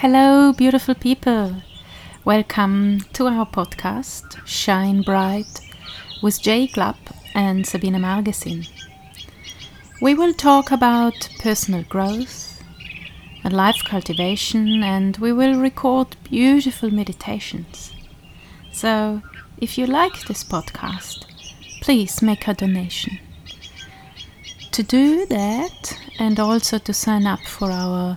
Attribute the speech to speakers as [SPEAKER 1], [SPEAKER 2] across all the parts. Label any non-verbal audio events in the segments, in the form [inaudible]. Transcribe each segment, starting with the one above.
[SPEAKER 1] Hello, beautiful people. Welcome to our podcast, Shine Bright, with Jay Glapp and Sabina Margesin. We will talk about personal growth and life cultivation, and we will record beautiful meditations. So, if you like this podcast, please make a donation. To do that, and also to sign up for our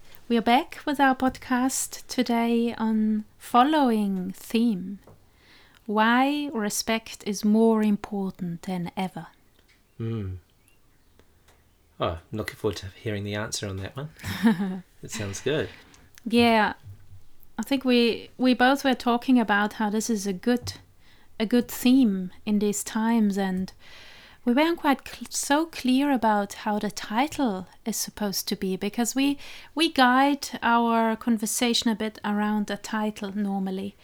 [SPEAKER 1] we are back with our podcast today on following theme. Why respect is more important than ever.
[SPEAKER 2] Mm. Oh, I'm looking forward to hearing the answer on that one. [laughs] it sounds good.
[SPEAKER 1] Yeah. I think we we both were talking about how this is a good a good theme in these times and we weren't quite cl- so clear about how the title is supposed to be because we we guide our conversation a bit around the title normally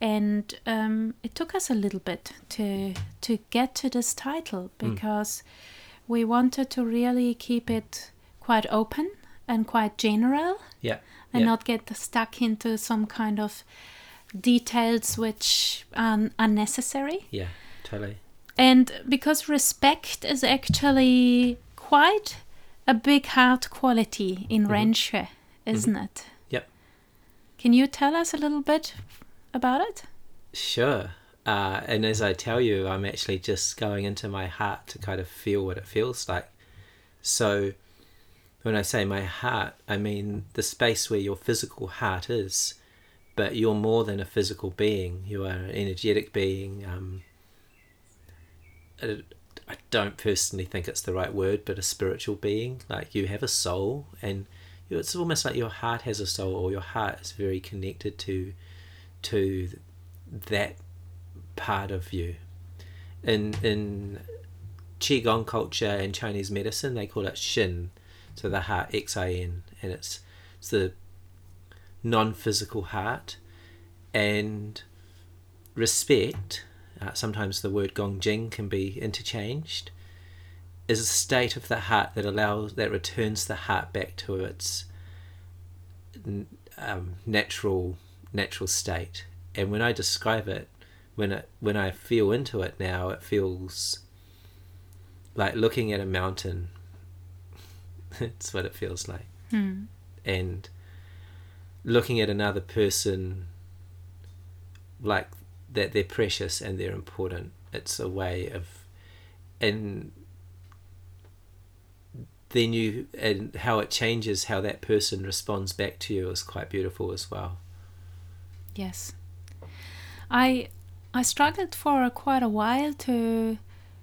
[SPEAKER 1] and um, it took us a little bit to to get to this title because mm. we wanted to really keep it quite open and quite general
[SPEAKER 2] yeah
[SPEAKER 1] and
[SPEAKER 2] yeah.
[SPEAKER 1] not get stuck into some kind of details which are unnecessary
[SPEAKER 2] yeah totally
[SPEAKER 1] and because respect is actually quite a big heart quality in mm-hmm. Isn't mm-hmm. it?
[SPEAKER 2] Yep.
[SPEAKER 1] Can you tell us a little bit about it?
[SPEAKER 2] Sure. Uh, and as I tell you, I'm actually just going into my heart to kind of feel what it feels like. So when I say my heart, I mean the space where your physical heart is, but you're more than a physical being. You are an energetic being. Um, I don't personally think it's the right word, but a spiritual being. Like you have a soul, and it's almost like your heart has a soul, or your heart is very connected to to that part of you. In in qigong culture and Chinese medicine, they call it Xin, so the heart X I N, and it's it's the non-physical heart, and respect uh, sometimes the word gongjing can be interchanged, is a state of the heart that allows that returns the heart back to its um, natural natural state. And when I describe it, when it when I feel into it now, it feels like looking at a mountain. [laughs] it's what it feels like,
[SPEAKER 1] hmm.
[SPEAKER 2] and looking at another person like that they're precious and they're important. It's a way of, and then you and how it changes how that person responds back to you is quite beautiful as well.
[SPEAKER 1] Yes, I I struggled for quite a while to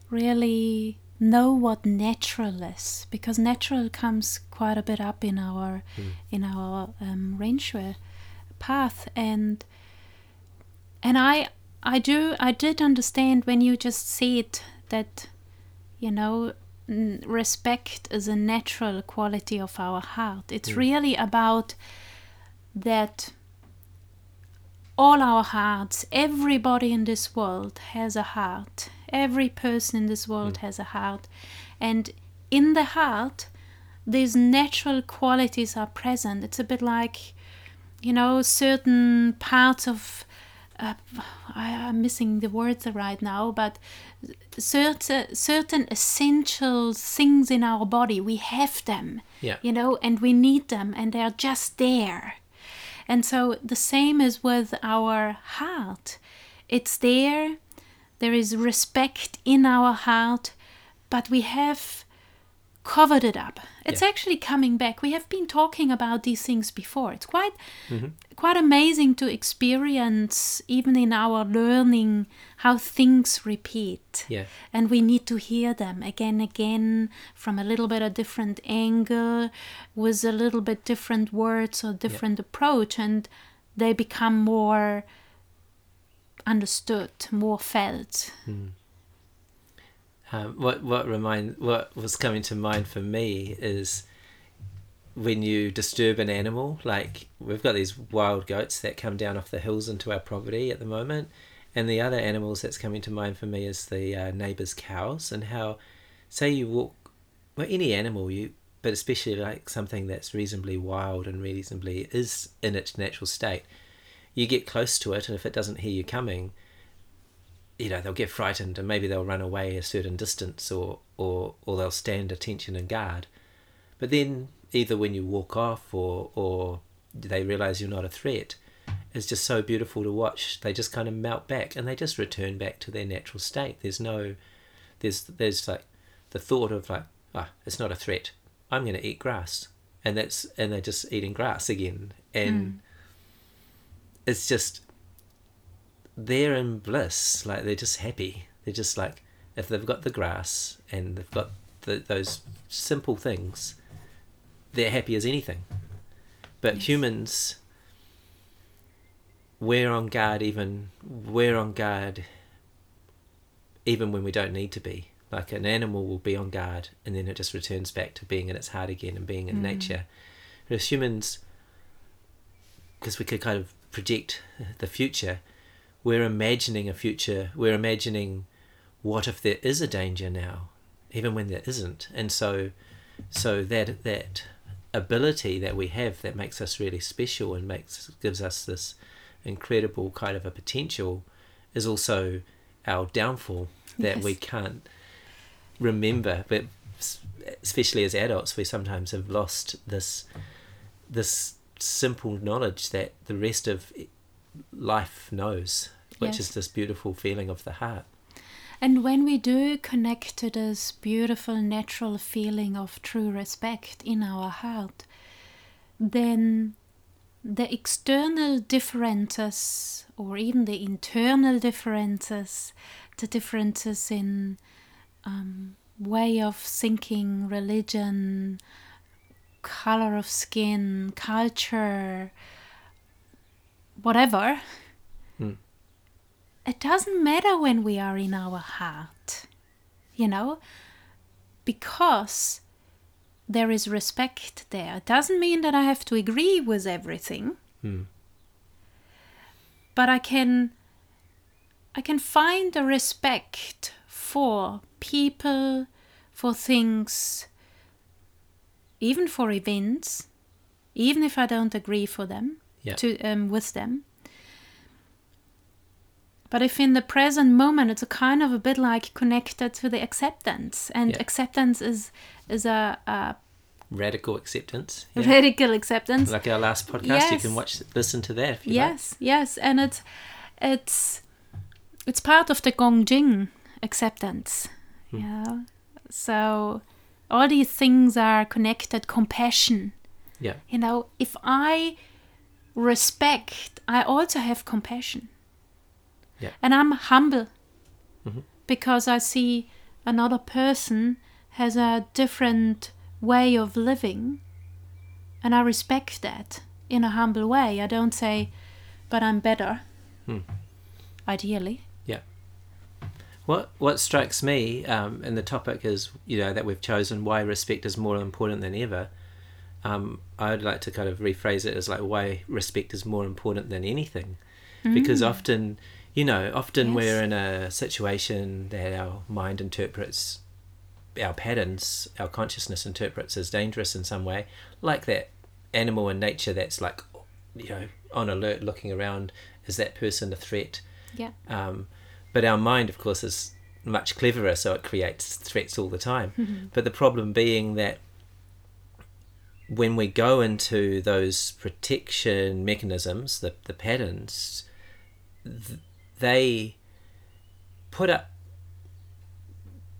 [SPEAKER 1] really know what natural is because natural comes quite a bit up in our mm. in our um, Renshui path and and I I do I did understand when you just said that you know respect is a natural quality of our heart. It's mm. really about that all our hearts, everybody in this world has a heart. Every person in this world mm. has a heart. And in the heart, these natural qualities are present. It's a bit like, you know, certain parts of uh, I am missing the words right now, but certain certain essential things in our body we have them,
[SPEAKER 2] yeah.
[SPEAKER 1] you know, and we need them, and they're just there. And so the same is with our heart. It's there. There is respect in our heart, but we have covered it up. It's yeah. actually coming back. We have been talking about these things before. It's quite
[SPEAKER 2] mm-hmm.
[SPEAKER 1] quite amazing to experience even in our learning how things repeat.
[SPEAKER 2] Yeah.
[SPEAKER 1] And we need to hear them again again from a little bit a different angle with a little bit different words or different yeah. approach and they become more understood, more felt.
[SPEAKER 2] Um, what what remind what was coming to mind for me is when you disturb an animal. Like we've got these wild goats that come down off the hills into our property at the moment, and the other animals that's coming to mind for me is the uh, neighbours' cows and how, say you walk, well any animal you, but especially like something that's reasonably wild and reasonably is in its natural state, you get close to it, and if it doesn't hear you coming, you know they'll get frightened and maybe they'll run away a certain distance or or or they'll stand attention and guard. But then either when you walk off or or they realize you're not a threat it's just so beautiful to watch. They just kind of melt back and they just return back to their natural state. There's no there's there's like the thought of like ah it's not a threat. I'm going to eat grass. And that's and they're just eating grass again. And it's just they're in bliss. Like they're just happy. They're just like if they've got the grass and they've got the, those simple things, they're happy as anything. But
[SPEAKER 1] Yes.
[SPEAKER 2] humans, we're on guard. Even we're on guard. Even when we don't need to be. Like an animal will be on guard, and then it just returns back to being in its heart again and being in
[SPEAKER 1] Mm.
[SPEAKER 2] nature. Whereas humans, because we could kind of project the future, we're imagining a future we're imagining what if there is a danger now even when there isn't. And so so that that ability that we have that makes us really special and makes gives us this incredible kind of a potential is also our downfall that we can't remember. But especially as adults we sometimes have lost this this simple knowledge that the rest of life knows, which
[SPEAKER 1] Yes.
[SPEAKER 2] is this beautiful feeling of the heart.
[SPEAKER 1] And when we do connect to this beautiful natural feeling of true respect in our heart, then the external differences or even the internal differences, the differences in um, way of thinking, religion, color of skin, culture, whatever. It doesn't matter when we are in our heart, you know, because there is respect there. It doesn't mean that I have to agree with everything,
[SPEAKER 2] Hmm.
[SPEAKER 1] but I can I can find a respect for people, for things, even for events, even if I don't agree for them
[SPEAKER 2] Yeah.
[SPEAKER 1] to um, with them. But if in the present moment it's a kind of a bit like connected to the acceptance, and
[SPEAKER 2] Yeah.
[SPEAKER 1] acceptance is is a, a
[SPEAKER 2] Radical acceptance. Yeah.
[SPEAKER 1] radical acceptance.
[SPEAKER 2] Like our last podcast, you can watch, listen to that if you
[SPEAKER 1] yes, yes, and it's it's it's part of the Gongjing acceptance.
[SPEAKER 2] Hmm.
[SPEAKER 1] Yeah. So all these things are connected. Compassion.
[SPEAKER 2] Yeah.
[SPEAKER 1] You know, if I respect, I also have compassion.
[SPEAKER 2] Yeah.
[SPEAKER 1] And I'm humble
[SPEAKER 2] Mhm.
[SPEAKER 1] because I see another person has a different way of living and I respect that in a humble way. I don't say, but I'm better.
[SPEAKER 2] Hmm.
[SPEAKER 1] Ideally. Yeah.
[SPEAKER 2] What what strikes me, um, and the topic is you know that we've chosen why respect is more important than ever. Um, I'd like to kind of rephrase it as like why respect is more important than anything, because often, you know, often
[SPEAKER 1] Yes.
[SPEAKER 2] we're in a situation that our mind interprets, our patterns, our consciousness interprets as dangerous in some way, like that animal in nature that's like, you know, on alert, looking around. Is that person a threat?
[SPEAKER 1] Yeah.
[SPEAKER 2] Um, but our mind, of course, is much cleverer, so it creates threats all the time. But the problem being that when we go into those protection mechanisms, the, the patterns, th- they put up.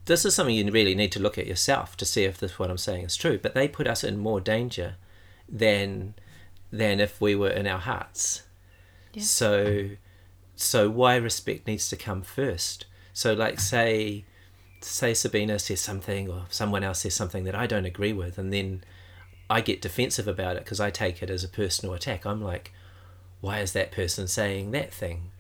[SPEAKER 2] This is something you really need to look at yourself to see if this what I'm saying is true. But they put us in more danger than than if we were in our hearts.
[SPEAKER 1] Yeah.
[SPEAKER 2] So so why respect needs to come first. So like say say Sabina says something or someone else says something that I don't agree with and then I get defensive about it because I take it as a personal attack. I'm like, why is that person saying that thing?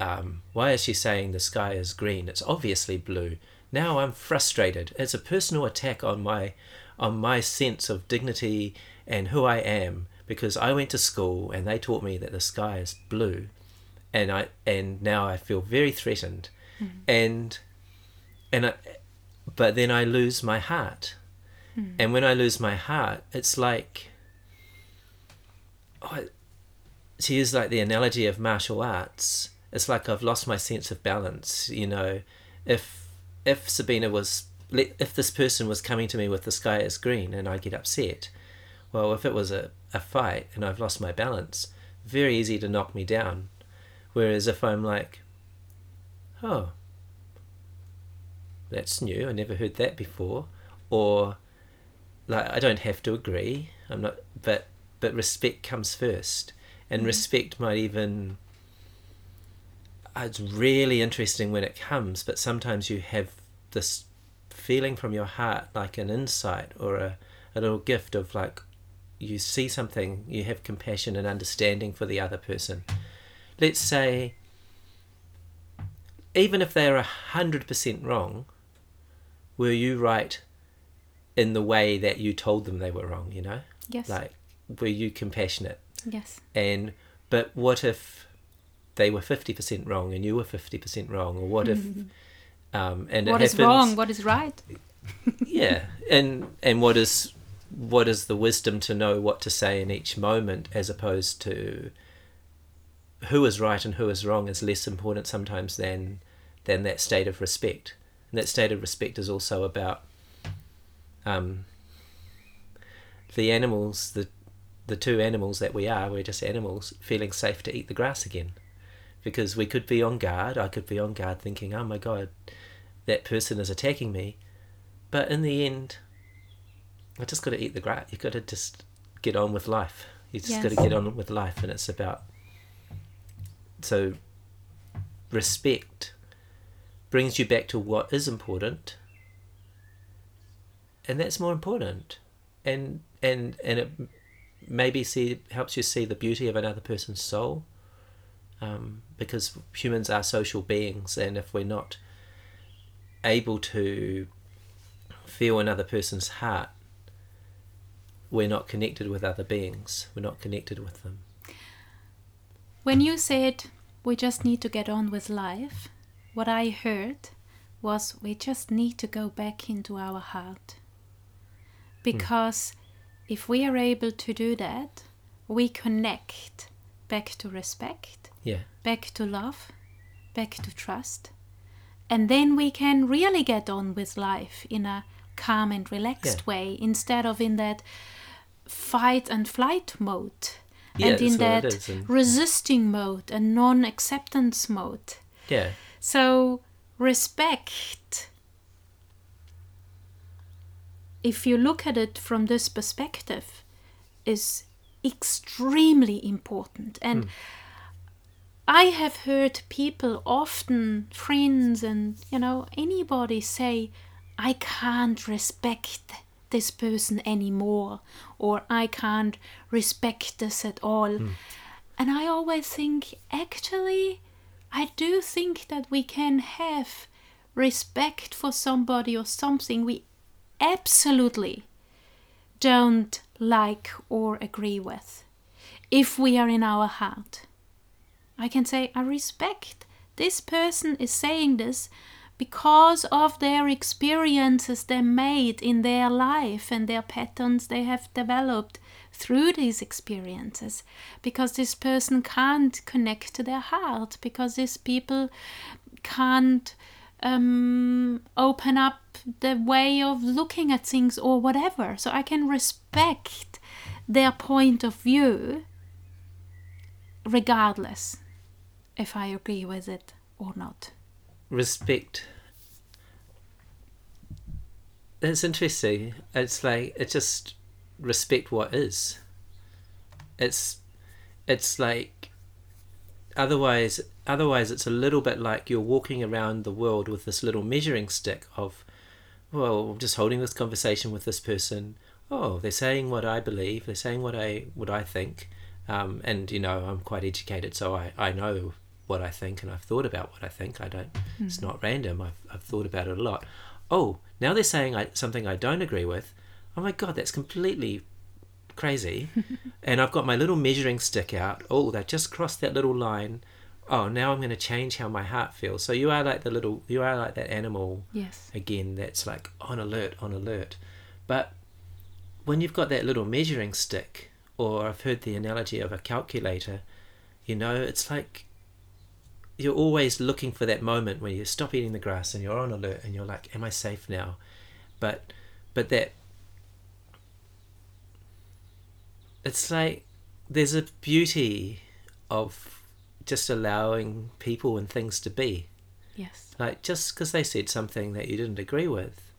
[SPEAKER 2] Um, why is she saying the sky is green? It's obviously blue. Now I'm frustrated. It's a personal attack on my on my sense of dignity and who I am because I went to school and they taught me that the sky is blue and I and now I feel very threatened
[SPEAKER 1] Mm.
[SPEAKER 2] and and I, but then I lose my heart
[SPEAKER 1] Mm.
[SPEAKER 2] and when I lose my heart it's like oh, to use like the analogy of martial arts it's like I've lost my sense of balance you know. If if Sabina was if this person was coming to me with the sky is green and I get upset well if it was a, a fight and I've lost my balance very easy to knock me down. Whereas if I'm like oh that's new I never heard that before or like I don't have to agree I'm not but but respect comes first. And
[SPEAKER 1] Mhm.
[SPEAKER 2] respect might even Uh, it's really interesting when it comes but sometimes you have this feeling from your heart like an insight or a, a little gift of like you see something you have compassion and understanding for the other person let's say even if they're a hundred percent wrong were you right in the way that you told them they were wrong you know
[SPEAKER 1] Yes.
[SPEAKER 2] like were you compassionate
[SPEAKER 1] yes.
[SPEAKER 2] and but what if they were 50% wrong and you were 50% wrong or what if [laughs] um and
[SPEAKER 1] What is
[SPEAKER 2] happens,
[SPEAKER 1] wrong? What is right? [laughs]
[SPEAKER 2] yeah and and what is what is the wisdom to know what to say in each moment as opposed to who is right and who is wrong is less important sometimes than than that state of respect and that state of respect is also about um the animals the the two animals that we are we're just animals feeling safe to eat the grass again because we could be on guard. I could be on guard thinking oh my god that person is attacking me. But in the end, I just got to eat the grass. You got to just get on with life. You just got to get on with life, and it's about so respect brings you back to what is important, and that's more important, and and and it maybe see helps you see the beauty of another person's soul, um, because humans are social beings, and if we're not able to feel another person's heart, we're not connected with other beings. We're not connected with them.
[SPEAKER 1] When you said we just need to get on with life, what I heard was we just need to go back into our heart. Because if we are able to do that, we connect back to respect,
[SPEAKER 2] Yeah,
[SPEAKER 1] back to love, back to trust. And then we can really get on with life in a calm and relaxed
[SPEAKER 2] Yeah.
[SPEAKER 1] way instead of in that fight and flight mode
[SPEAKER 2] Yeah,
[SPEAKER 1] and in
[SPEAKER 2] that's what it
[SPEAKER 1] that
[SPEAKER 2] and-
[SPEAKER 1] resisting mode and non acceptance mode.
[SPEAKER 2] yeah,
[SPEAKER 1] So, respect, if you look at it from this perspective, is extremely important. And hmm. I have heard people often, friends, and you know, anybody say, I can't respect this person anymore, or I can't respect this at all. Hmm. And I always think, actually, I do think that we can have respect for somebody or something we absolutely don't like or agree with if we are in our heart. I can say, I respect this person is saying this because of their experiences they made in their life and their patterns they have developed through these experiences. Because this person can't connect to their heart, because these people can't um, open up the way of looking at things or whatever. So I can respect their point of view regardless if I agree with it or not.
[SPEAKER 2] respect. It's interesting. It's like it's just respect what is. It's it's like otherwise otherwise it's a little bit like you're walking around the world with this little measuring stick of well, just holding this conversation with this person. Oh, they're saying what I believe. They're saying what I what I think. Um, and you know, I'm quite educated, so I, I know what I think and I've thought about what I think. I don't. Mm. It's not random. I've I've thought about it a lot. Oh, now they're saying I, something I don't agree with. Oh my god, that's completely crazy. [laughs] and I've got my little measuring stick out. Oh, they just crossed that little line. Oh, now I'm going to change how my heart feels. So you are like the little, you are like that animal.
[SPEAKER 1] Yes.
[SPEAKER 2] Again, that's like on alert, on alert. But when you've got that little measuring stick, or I've heard the analogy of a calculator, you know, it's like you're always looking for that moment when you stop eating the grass and you're on alert and you're like, "Am I safe now?" But but that it's like there's a beauty of just allowing people and things to be.
[SPEAKER 1] Yes.
[SPEAKER 2] Like just because they said something that you didn't agree with,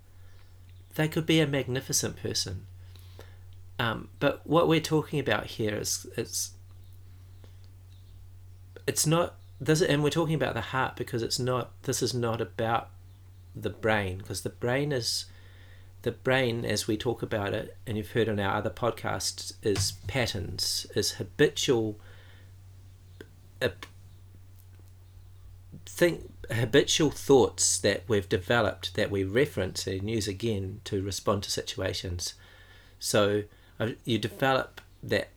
[SPEAKER 2] they could be a magnificent person. Um, but what we're talking about here is it's it's not this, and we're talking about the heart because it's not. This is not about the brain because the brain is the brain, as we talk about it, and you've heard on our other podcasts, is patterns, is habitual. Uh, think habitual thoughts that we've developed that we reference and use again to respond to situations. So uh, you develop that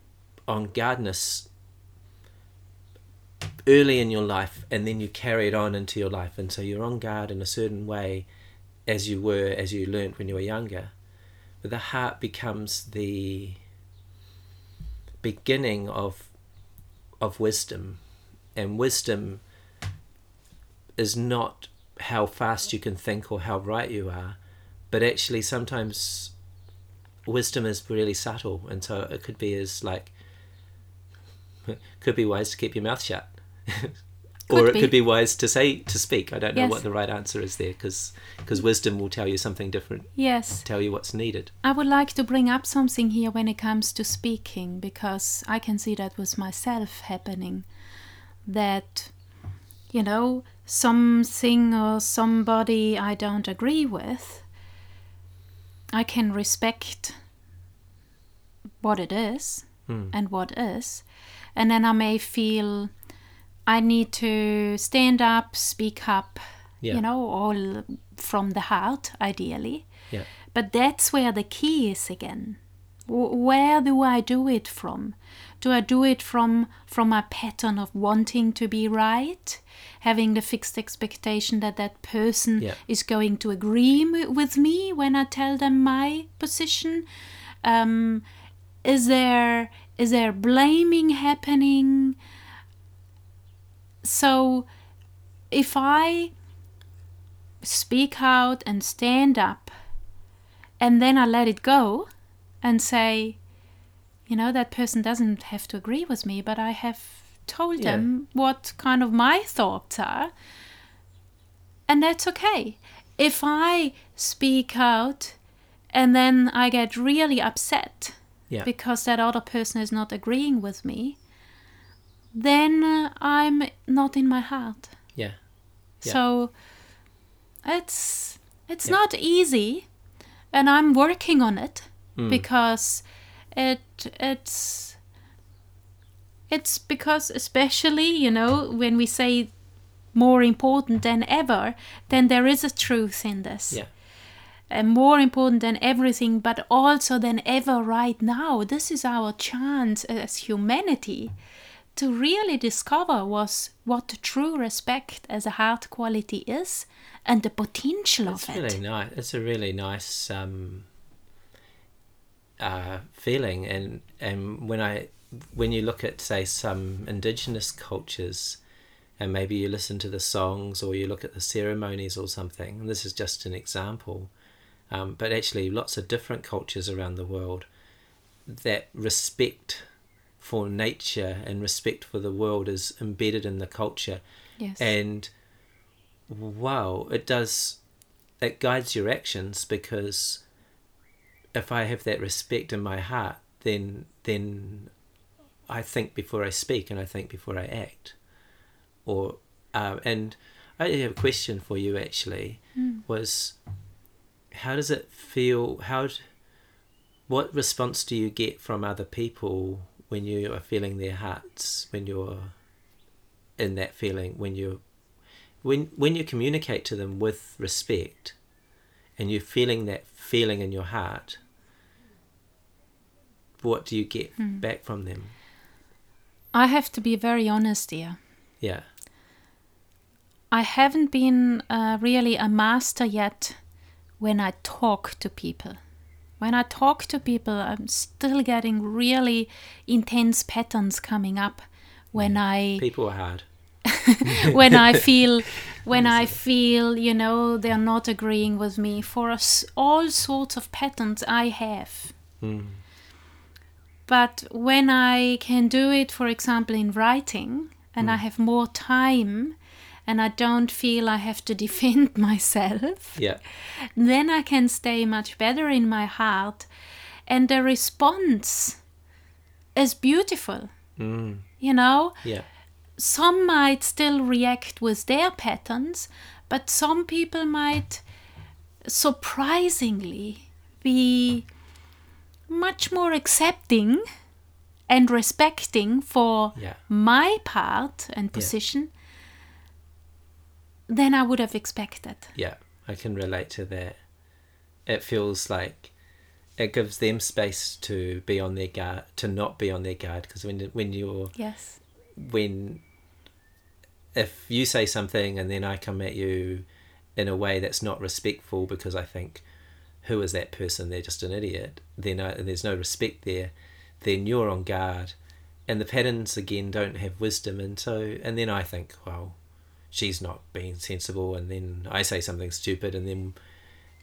[SPEAKER 2] on guardness early in your life and then you carry it on into your life and so you're on guard in a certain way as you were as you learned when you were younger. But the heart becomes the beginning of of wisdom. And wisdom is not how fast you can think or how right you are but actually sometimes wisdom is really subtle and so it could be as like [laughs] could be wise to keep your mouth shut [laughs] or it be. could be wise to say to speak. I don't know yes. what the right answer is there because because wisdom will tell you something different.
[SPEAKER 1] Yes,
[SPEAKER 2] tell you what's needed.
[SPEAKER 1] I would like to bring up something here when it comes to speaking because I can see that with myself happening. That you know something or somebody I don't agree with. I can respect what it is
[SPEAKER 2] hmm.
[SPEAKER 1] and what is, and then I may feel I need to stand up, speak up, yeah. you know, all from the heart, ideally.
[SPEAKER 2] Yeah.
[SPEAKER 1] But that's where the key is again. Where do I do it from? Do I do it from from a pattern of wanting to be right, having the fixed expectation that that person
[SPEAKER 2] yeah.
[SPEAKER 1] is going to agree with me when I tell them my position? Um, is there is there blaming happening? So if I speak out and stand up and then I let it go and say, you know, that person doesn't have to agree with me, but I have told yeah. them what kind of my thoughts are. And that's okay. If I speak out and then I get really upset
[SPEAKER 2] yeah.
[SPEAKER 1] because that other person is not agreeing with me, then uh, I'm not in my heart.
[SPEAKER 2] Yeah.
[SPEAKER 1] yeah. So it's it's yeah. not easy, and I'm working on it mm. because it it's it's because especially you know when we say more important than ever, then there is a truth in this.
[SPEAKER 2] Yeah.
[SPEAKER 1] And more important than everything, but also than ever right now. This is our chance as humanity to really discover was what true respect as a heart quality is and the potential
[SPEAKER 2] That's
[SPEAKER 1] of
[SPEAKER 2] it. Really nice. It's a really nice um, uh, feeling, and and when I when you look at say some indigenous cultures, and maybe you listen to the songs or you look at the ceremonies or something. And this is just an example, um, but actually lots of different cultures around the world that respect for nature and respect for the world is embedded in the culture.
[SPEAKER 1] Yes.
[SPEAKER 2] And wow, it does, it guides your actions because if I have that respect in my heart, then, then I think before I speak and I think before I act. Or, uh, and I have a question for you actually
[SPEAKER 1] mm.
[SPEAKER 2] was how does it feel? How, what response do you get from other people when you are feeling their hearts, when you're in that feeling, when you when when you communicate to them with respect, and you're feeling that feeling in your heart, what do you get
[SPEAKER 1] Hmm.
[SPEAKER 2] back from them?
[SPEAKER 1] I have to be very honest here.
[SPEAKER 2] Yeah,
[SPEAKER 1] I haven't been uh, really a master yet when I talk to people. When I talk to people, I'm still getting really intense patterns coming up when I
[SPEAKER 2] people are hard. [laughs] [laughs]
[SPEAKER 1] when I feel when I feel you know they're not agreeing with me for us all sorts of patterns I have.
[SPEAKER 2] Mm.
[SPEAKER 1] But when I can do it, for example, in writing, and I have more time, and I don't feel I have to [laughs] defend myself,
[SPEAKER 2] Yeah,
[SPEAKER 1] then I can stay much better in my heart, and the response is beautiful.
[SPEAKER 2] mm.
[SPEAKER 1] You know,
[SPEAKER 2] yeah,
[SPEAKER 1] some might still react with their patterns, but some people might surprisingly be much more accepting and respecting for
[SPEAKER 2] yeah,
[SPEAKER 1] my part and position than I would have expected.
[SPEAKER 2] yeah. I can relate to that. It feels like it gives them space to be on their guard, to not be on their guard, because when when you're
[SPEAKER 1] Yes.
[SPEAKER 2] when if you say something and then I come at you in a way that's not respectful because I think who is that person they're just an idiot then I, and there's no respect there then you're on guard and the patterns again don't have wisdom and so and then I think well she's not being sensible and then I say something stupid and then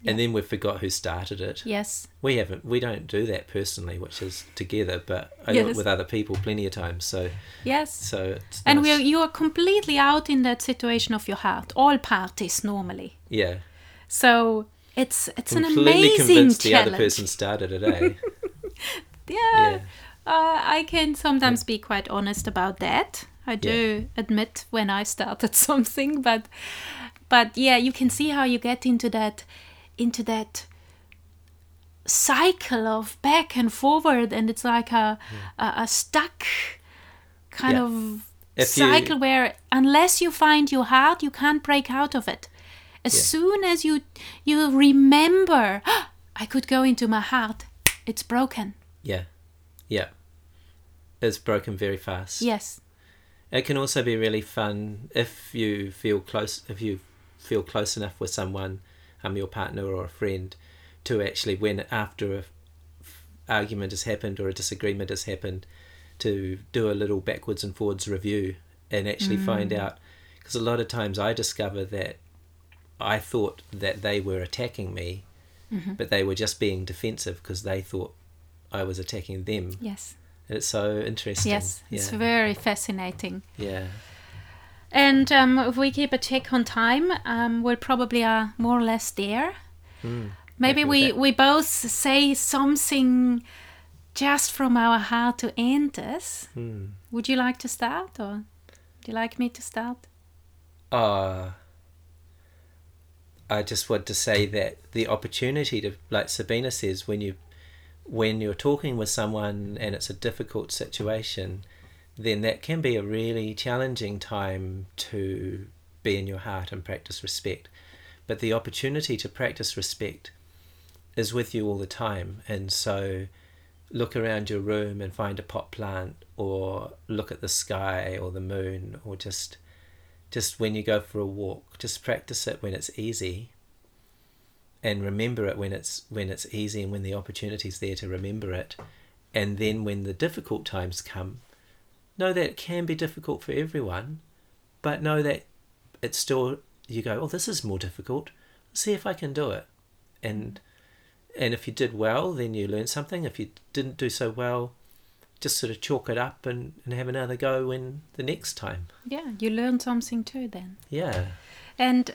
[SPEAKER 2] and then we forgot who started it
[SPEAKER 1] Yes.
[SPEAKER 2] we haven't we don't do that personally which is together but I
[SPEAKER 1] Yes.
[SPEAKER 2] with other people plenty of times so
[SPEAKER 1] Yes.
[SPEAKER 2] so it's
[SPEAKER 1] And
[SPEAKER 2] nice.
[SPEAKER 1] we're, you are completely out in that situation of your heart. All parties normally.
[SPEAKER 2] yeah
[SPEAKER 1] So it's it's an
[SPEAKER 2] completely
[SPEAKER 1] amazing
[SPEAKER 2] convinced the other person started it eh [laughs]
[SPEAKER 1] yeah,
[SPEAKER 2] yeah
[SPEAKER 1] Uh, I can sometimes be quite honest about that. I do admit when I started [laughs] something, but but yeah, you can see how you get into that into that cycle of back and forward, and it's like a hmm. a, a stuck kind
[SPEAKER 2] Yeah.
[SPEAKER 1] of
[SPEAKER 2] If you-
[SPEAKER 1] cycle where unless you find your heart, you can't break out of it. As
[SPEAKER 2] Yeah.
[SPEAKER 1] soon as you you remember, [gasps] I could go into my heart, it's broken.
[SPEAKER 2] yeah yeah it's broken very fast
[SPEAKER 1] Yes.
[SPEAKER 2] It can also be really fun if you feel close if you feel close enough with someone um your partner or a friend to actually when after a f- argument has happened or a disagreement has happened to do a little backwards and forwards review and actually find out. Because a lot of times I discover that I thought that they were attacking me but they were just being defensive because they thought I was attacking them.
[SPEAKER 1] Yes.
[SPEAKER 2] It's so interesting
[SPEAKER 1] Yes. It's very fascinating.
[SPEAKER 2] yeah
[SPEAKER 1] And um, if we keep a check on time, um, we're probably are more or less there. Maybe we,
[SPEAKER 2] that.
[SPEAKER 1] we both say something just from our heart to end this.
[SPEAKER 2] Hmm.
[SPEAKER 1] Would you like to start or would you like me to start?
[SPEAKER 2] Uh, I just want to say that the opportunity to, like Sabina says, when you when you're talking with someone and it's a difficult situation, then that can be a really challenging time to be in your heart and practice respect. But the opportunity to practice respect is with you all the time, and so look around your room and find a pot plant, or look at the sky or the moon, or just just when you go for a walk just practice it when it's easy and remember it when it's when it's easy and when the opportunity's there to remember it. And then when the difficult times come know that it can be difficult for everyone but know that it's still you go oh this is more difficult. See if i can do it. And and if you did well then you learn something. If you didn't do so well just sort of chalk it up and, and have another go when the next time.
[SPEAKER 1] Yeah, you learn something too then.
[SPEAKER 2] yeah.
[SPEAKER 1] And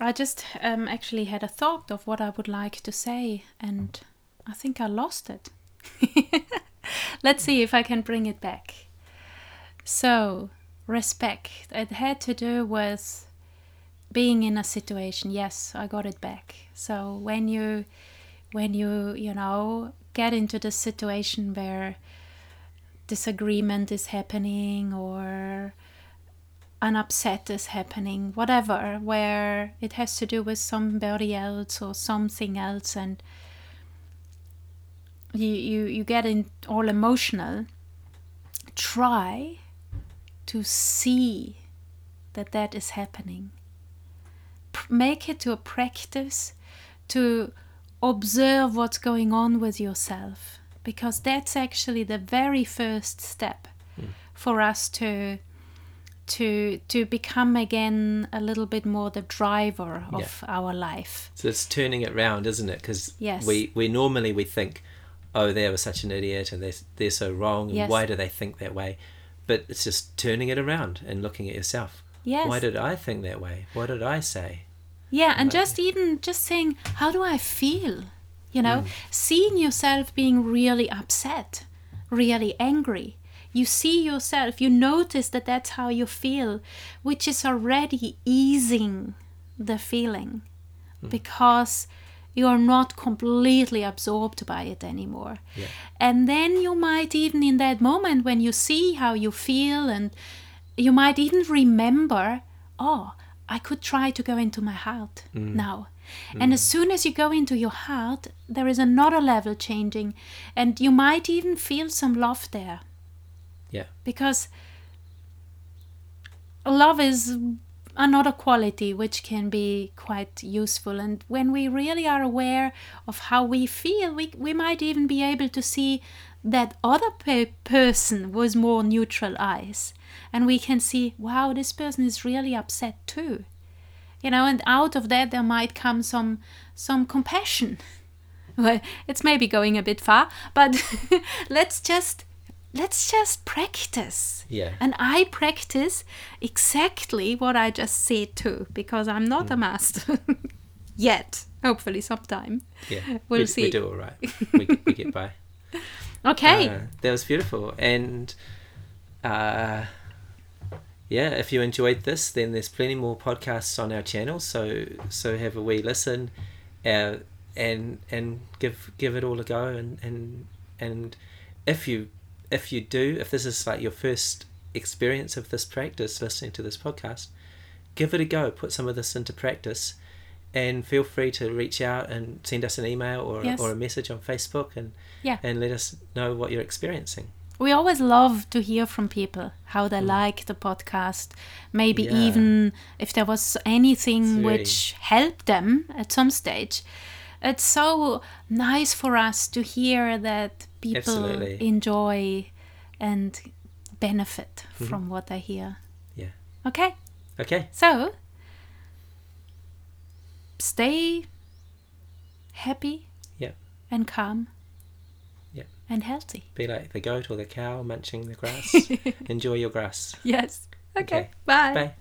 [SPEAKER 1] I just um, actually had a thought of what I would like to say, and I think I lost it. [laughs] Let's see if I can bring it back. So, respect. It had to do with being in a situation. Yes, I got it back. So when you when you you know get into the situation where disagreement is happening or an upset is happening, whatever, where it has to do with somebody else or something else, and you you, you get in all emotional, try to see that that is happening. P- make it to a practice to observe what's going on with yourself because that's actually the very first step hmm. for us to to to become again a little bit more the driver of our life
[SPEAKER 2] So it's turning it round, isn't it? Because
[SPEAKER 1] Yes.
[SPEAKER 2] we, we normally we think, oh, they were such an idiot and they're, they're so wrong and
[SPEAKER 1] Yes.
[SPEAKER 2] why do they think that way? But it's just turning it around and looking at yourself.
[SPEAKER 1] yes
[SPEAKER 2] Why did I think that way? What did I say?
[SPEAKER 1] yeah and just even just saying how do i feel you know mm. seeing yourself being really upset really angry you see yourself you notice that that's how you feel which is already easing the feeling mm. because you're not completely absorbed by it anymore.
[SPEAKER 2] Yeah.
[SPEAKER 1] and then you might even in that moment when you see how you feel and you might even remember oh i could try to go into my heart mm. now. Mm. And as soon as you go into your heart there is another level changing and you might even feel some love there
[SPEAKER 2] Yeah.
[SPEAKER 1] because love is another quality which can be quite useful. And when we really are aware of how we feel we, we might even be able to see that other pe- person was more neutral eyes. And we can see wow this person is really upset too. You know and out of that there might come some some compassion. [laughs] Well it's maybe going a bit far but [laughs] let's just let's just practice
[SPEAKER 2] Yeah.
[SPEAKER 1] and i practice exactly what i just said too because i'm not a master [laughs] yet hopefully sometime
[SPEAKER 2] Yeah.
[SPEAKER 1] We'll
[SPEAKER 2] we,
[SPEAKER 1] see.
[SPEAKER 2] We do all right. [laughs] We, get- we get by.
[SPEAKER 1] okay
[SPEAKER 2] Uh, that was beautiful. And uh, yeah, if you enjoyed this, then there's plenty more podcasts on our channel. So so have a wee listen, uh, and and give give it all a go. And and and if you if you do, if this is like your first experience of this practice, listening to this podcast, give it a go. Put some of this into practice. And feel free to reach out and send us an email or,
[SPEAKER 1] Yes.
[SPEAKER 2] or a message on Facebook and
[SPEAKER 1] yeah
[SPEAKER 2] and let us know what you're experiencing.
[SPEAKER 1] we always love to hear from people how they like the podcast maybe
[SPEAKER 2] Mm. Yeah.
[SPEAKER 1] even if there was anything
[SPEAKER 2] very-
[SPEAKER 1] which helped them at some stage it's so nice for us to hear that people
[SPEAKER 2] Absolutely.
[SPEAKER 1] enjoy and benefit from what they hear
[SPEAKER 2] Mm-hmm. Yeah.
[SPEAKER 1] okay
[SPEAKER 2] Okay.
[SPEAKER 1] so stay happy
[SPEAKER 2] Yeah.
[SPEAKER 1] and calm
[SPEAKER 2] Yeah.
[SPEAKER 1] and healthy
[SPEAKER 2] Be like the goat or the cow munching the grass. [laughs] Enjoy your grass.
[SPEAKER 1] yes okay,
[SPEAKER 2] Okay.
[SPEAKER 1] bye.
[SPEAKER 2] Bye.